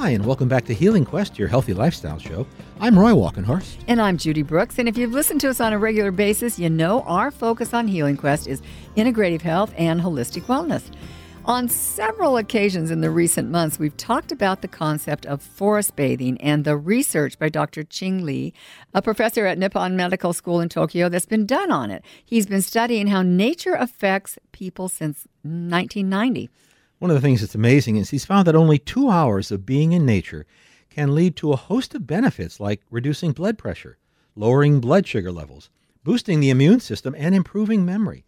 Hi, and welcome back to Healing Quest, your healthy lifestyle show. I'm Roy Walkenhorst. And I'm Judy Brooks. And if you've listened to us on a regular basis, you know our focus on Healing Quest is integrative health and holistic wellness. On several occasions in the recent months, we've talked about the concept of forest bathing and the research by Dr. Qing Li, a professor at Nippon Medical School in Tokyo, that's been done on it. He's been studying how nature affects people since 1990. One of the things that's amazing is he's found that only two hours of being in nature can lead to a host of benefits like reducing blood pressure, lowering blood sugar levels, boosting the immune system, and improving memory.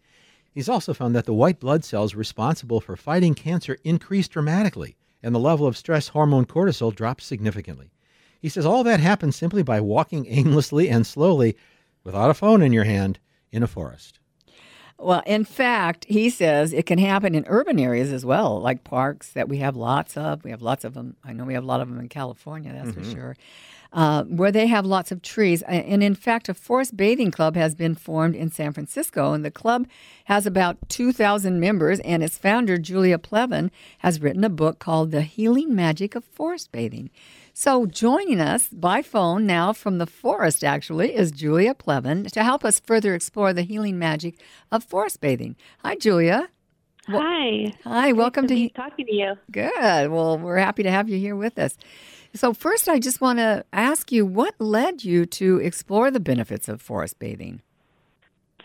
He's also found that the white blood cells responsible for fighting cancer increase dramatically, and the level of stress hormone cortisol drops significantly. He says all that happens simply by walking aimlessly and slowly without a phone in your hand in a forest. Well, in fact, he says it can happen in urban areas as well, like parks that we have lots of. We have lots of them. I know we have a lot of them in California, that's mm-hmm. for sure. Uh, where they have lots of trees. And in fact, a forest bathing club has been formed in San Francisco, and the club has about 2,000 members. And its founder, Julia Plevin, has written a book called The Healing Magic of Forest Bathing. So, joining us by phone now from the forest, actually, is Julia Plevin to help us further explore the healing magic of forest bathing. Hi, Julia. Hi. Hi, welcome to, to talking to you. Good. Well, we're happy to have you here with us. So, first, I just want to ask you what led you to explore the benefits of forest bathing?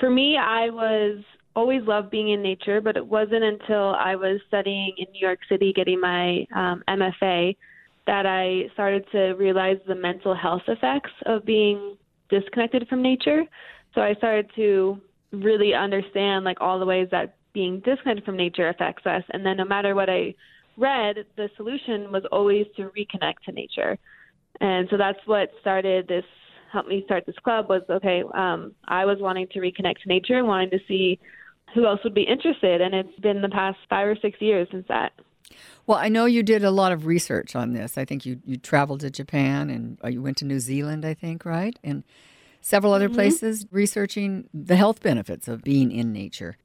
For me, I was always loved being in nature, but it wasn't until I was studying in New York City, getting my um, MFA, that I started to realize the mental health effects of being disconnected from nature. So I started to really understand like all the ways that being disconnected from nature affects us. And then no matter what I read, the solution was always to reconnect to nature. And so that's what started this helped me start this club was okay, um, I was wanting to reconnect to nature and wanting to see who else would be interested and it's been the past five or six years since that. Well, I know you did a lot of research on this. I think you, you traveled to Japan and uh, you went to New Zealand, I think, right? And several other mm-hmm. places researching the health benefits of being in nature.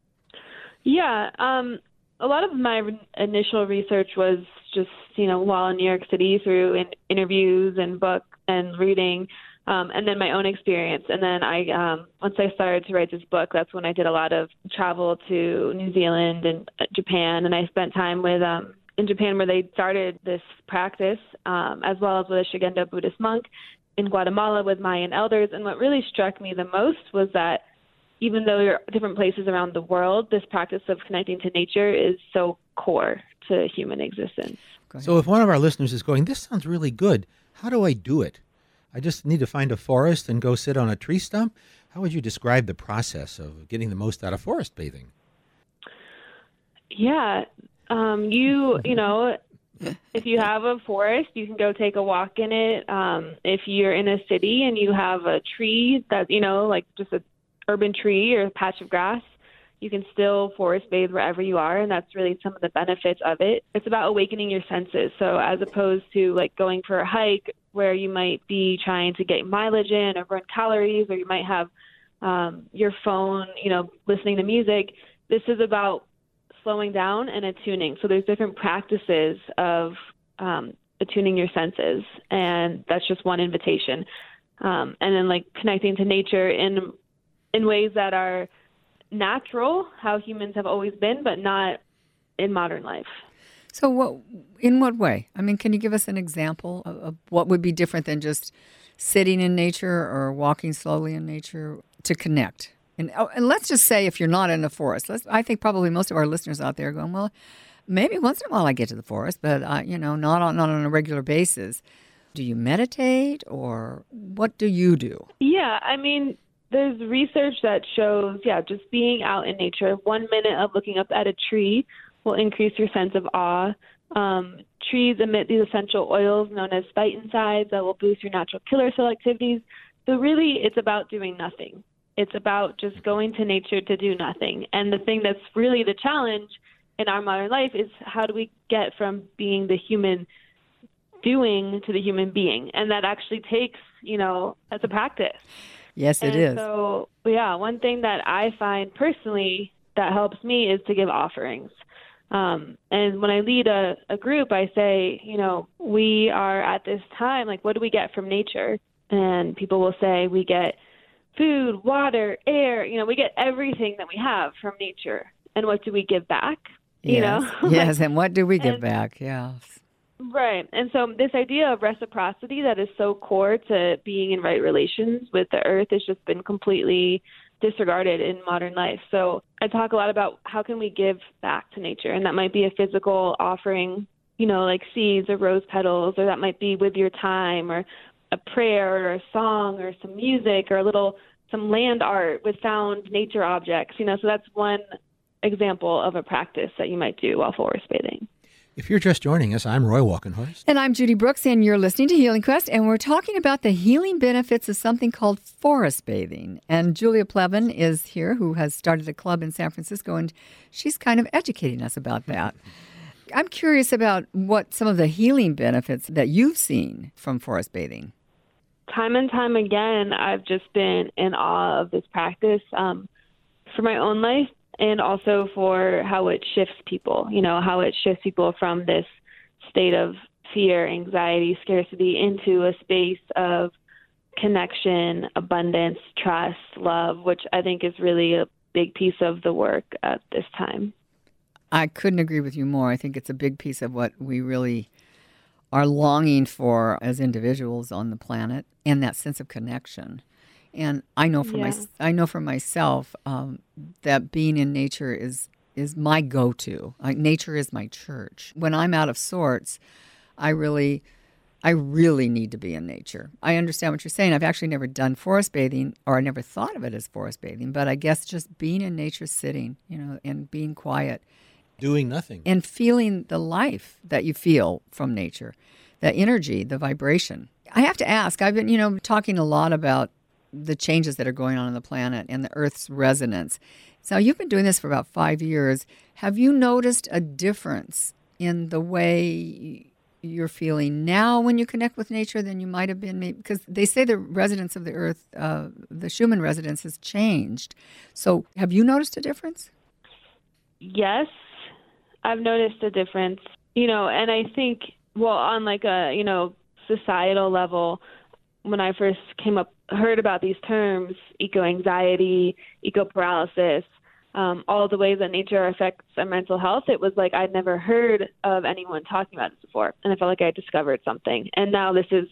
Yeah. Um, a lot of my initial research was just, you know, while in New York City through in interviews and books and reading. Um, and then my own experience. And then I, um, once I started to write this book, that's when I did a lot of travel to New Zealand and uh, Japan, and I spent time with um, in Japan where they started this practice, um, as well as with a Shugendo Buddhist monk in Guatemala with Mayan elders. And what really struck me the most was that even though you're different places around the world, this practice of connecting to nature is so core to human existence. So, if one of our listeners is going, This sounds really good, how do I do it? I just need to find a forest and go sit on a tree stump. How would you describe the process of getting the most out of forest bathing? Yeah, um, you you know, if you have a forest, you can go take a walk in it. Um, if you're in a city and you have a tree that you know, like just a urban tree or patch of grass, you can still forest bathe wherever you are, and that's really some of the benefits of it. It's about awakening your senses. So as opposed to like going for a hike where you might be trying to get mileage in or burn calories, or you might have um, your phone, you know, listening to music. This is about slowing down and attuning. So there's different practices of um, attuning your senses, and that's just one invitation. Um, and then like connecting to nature in in ways that are natural, how humans have always been, but not in modern life. So, what, in what way? I mean, can you give us an example of, of what would be different than just sitting in nature or walking slowly in nature to connect? And, oh, and let's just say if you're not in the forest, I think probably most of our listeners out there are going, well, maybe once in a while I get to the forest, but uh, you know, not on, not on a regular basis. Do you meditate or what do you do? Yeah, I mean, there's research that shows, yeah, just being out in nature, one minute of looking up at a tree will increase your sense of awe. Um, trees emit these essential oils known as phytoncides that will boost your natural killer cell activities. So really, it's about doing nothing. It's about just going to nature to do nothing. And the thing that's really the challenge in our modern life is how do we get from being the human doing to the human being? And that actually takes, you know, as a practice. Yes, it and is. So, yeah, one thing that I find personally that helps me is to give offerings. Um, and when I lead a, a group, I say, you know, we are at this time, like, what do we get from nature? And people will say, we get food, water, air, you know, we get everything that we have from nature. And what do we give back? Yes. You know? yes, and what do we give And- back? Yeah. Right. And so this idea of reciprocity that is so core to being in right relations with the earth has just been completely disregarded in modern life. So I talk a lot about how can we give back to nature and that might be a physical offering, you know, like seeds or rose petals or that might be with your time or a prayer or a song or some music or a little some land art with found nature objects, you know. So that's one example of a practice that you might do while forest bathing. If you're just joining us, I'm Roy Walkenhorst. And I'm Judy Brooks, and you're listening to Healing Quest, and we're talking about the healing benefits of something called forest bathing. And Julia Plevin is here, who has started a club in San Francisco, and she's kind of educating us about that. I'm curious about what some of the healing benefits that you've seen from forest bathing. time and time again, I've just been in awe of this practice um, for my own life and also for how it shifts people, you know, how it shifts people from this state of fear, anxiety, scarcity into a space of connection, abundance, trust, love, which I think is really a big piece of the work at this time. I couldn't agree with you more. I think it's a big piece of what we really are longing for as individuals on the planet, and that sense of connection. And I know for my, I know for myself um, that being in nature is is my go-to. Like nature is my church. When I'm out of sorts, I really, I really need to be in nature. I understand what you're saying. I've actually never done forest bathing, or I never thought of it as forest bathing. But I guess just being in nature, sitting, you know, and being quiet Doing nothing. and feeling the life that you feel from nature, the energy, the vibration. I have to ask, I've been, you know, talking a lot about the changes that are going on in the planet and the Earth's resonance. So you've been doing this for about five years. Have you noticed a difference in the way you're feeling now when you connect with nature than you might have been? Maybe, because they say the resonance of the Earth, uh, the Schumann resonance, has changed. So have you noticed a difference? yes, I've noticed a difference. You know, and I think well on like a, you know, societal level when I first came up heard about these terms, eco anxiety, eco paralysis, um, all the ways that nature affects our mental health, it was like I'd never heard of anyone talking about this before. And I felt like I discovered something. And now this is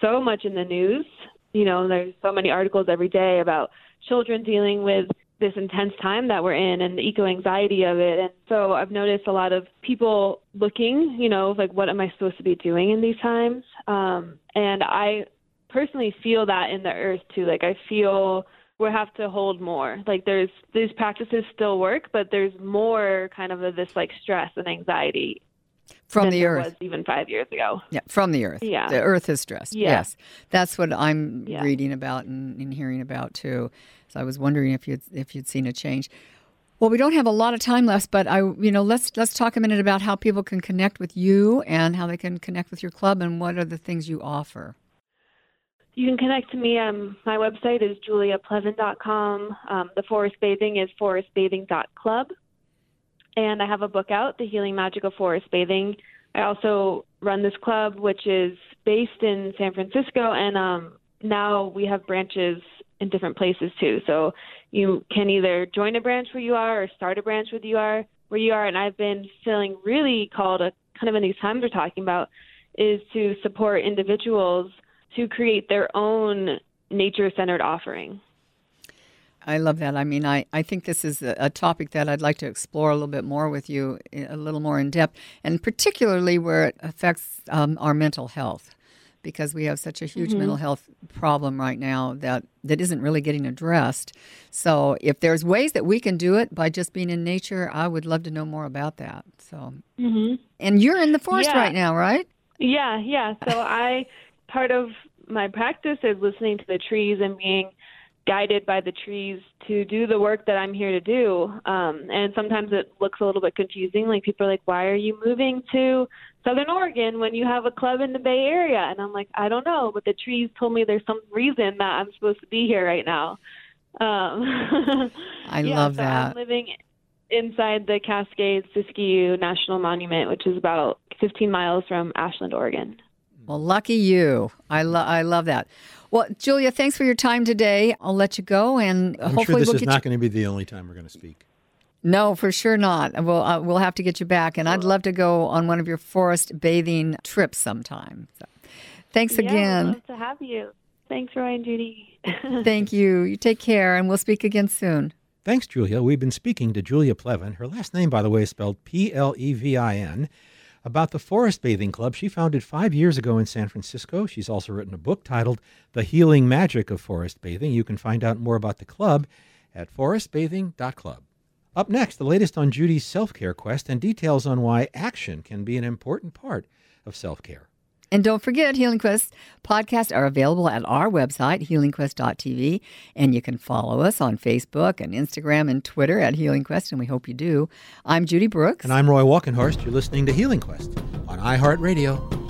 so much in the news. You know, there's so many articles every day about children dealing with this intense time that we're in and the eco anxiety of it. And so I've noticed a lot of people looking, you know, like what am I supposed to be doing in these times? Um, and I personally feel that in the earth too. Like I feel we have to hold more. Like there's these practices still work, but there's more kind of this like stress and anxiety From the Earth. was even five years ago. Yeah, from the earth. Yeah. The earth is stressed. Yeah. Yes. That's what I'm Yeah. reading about and, and hearing about too. So I was wondering if you'd if you'd seen a change. Well, we don't have a lot of time left, but I you know, let's let's talk a minute about how people can connect with you and how they can connect with your club and what are the things you offer. You can connect to me. Um, my website is juliaplevin.com. Um, the forest bathing is forestbathing.club. And I have a book out, The Healing Magic of Forest Bathing. I also run this club, which is based in San Francisco, and um, now we have branches in different places too. So you can either join a branch where you are or start a branch where you are where you are. And I've been feeling really called, a, kind of in these times we're talking about, is to support individuals to create their own nature centered offering. I love that. I mean, I, I think this is a, a topic that I'd like to explore a little bit more with you, a little more in depth, and particularly where it affects um, our mental health, because we have such a huge mental health problem right now that, that isn't really getting addressed. So, if there's ways that we can do it by just being in nature, I would love to know more about that. So, Mm-hmm. and you're in the forest Yeah. right now, right? Yeah, yeah. So I part of my practice is listening to the trees and being guided by the trees to do the work that I'm here to do. Um, and sometimes it looks a little bit confusing. Like people are like, "Why are you moving to Southern Oregon when you have a club in the Bay Area?" And I'm like, "I don't know, but the trees told me there's some reason that I'm supposed to be here right now." Um, I yeah, love so that. I'm living inside the Cascades Siskiyou National Monument, which is about 15 miles from Ashland, Oregon. Well, lucky you. I, lo- I love that. Well, Julia, thanks for your time today. I'll let you go, and I'm hopefully sure this we'll is get not you. going to be the only time we're going to speak. No, for sure not. We'll uh, we'll have to get you back, and I'd love to go on one of your forest bathing trips sometime. So, thanks Yeah, again. love to have you. Thanks, Roy and Judy. Thank you. You take care, and we'll speak again soon. Thanks, Julia. We've been speaking to Julia Plevin. Her last name, by the way, is spelled P L E V I N. About the Forest Bathing Club she founded five years ago in San Francisco. She's also written a book titled The Healing Magic of Forest Bathing. You can find out more about the club at forestbathing.club. Up next, the latest on Judy's self care quest and details on why action can be an important part of self care. And don't forget, Healing Quest podcasts are available at our website, healingquest.tv. And you can follow us on Facebook and Instagram and Twitter at Healing Quest, and we hope you do. I'm Judy Brooks. And I'm Roy Walkenhorst. You're listening to Healing Quest on iHeartRadio.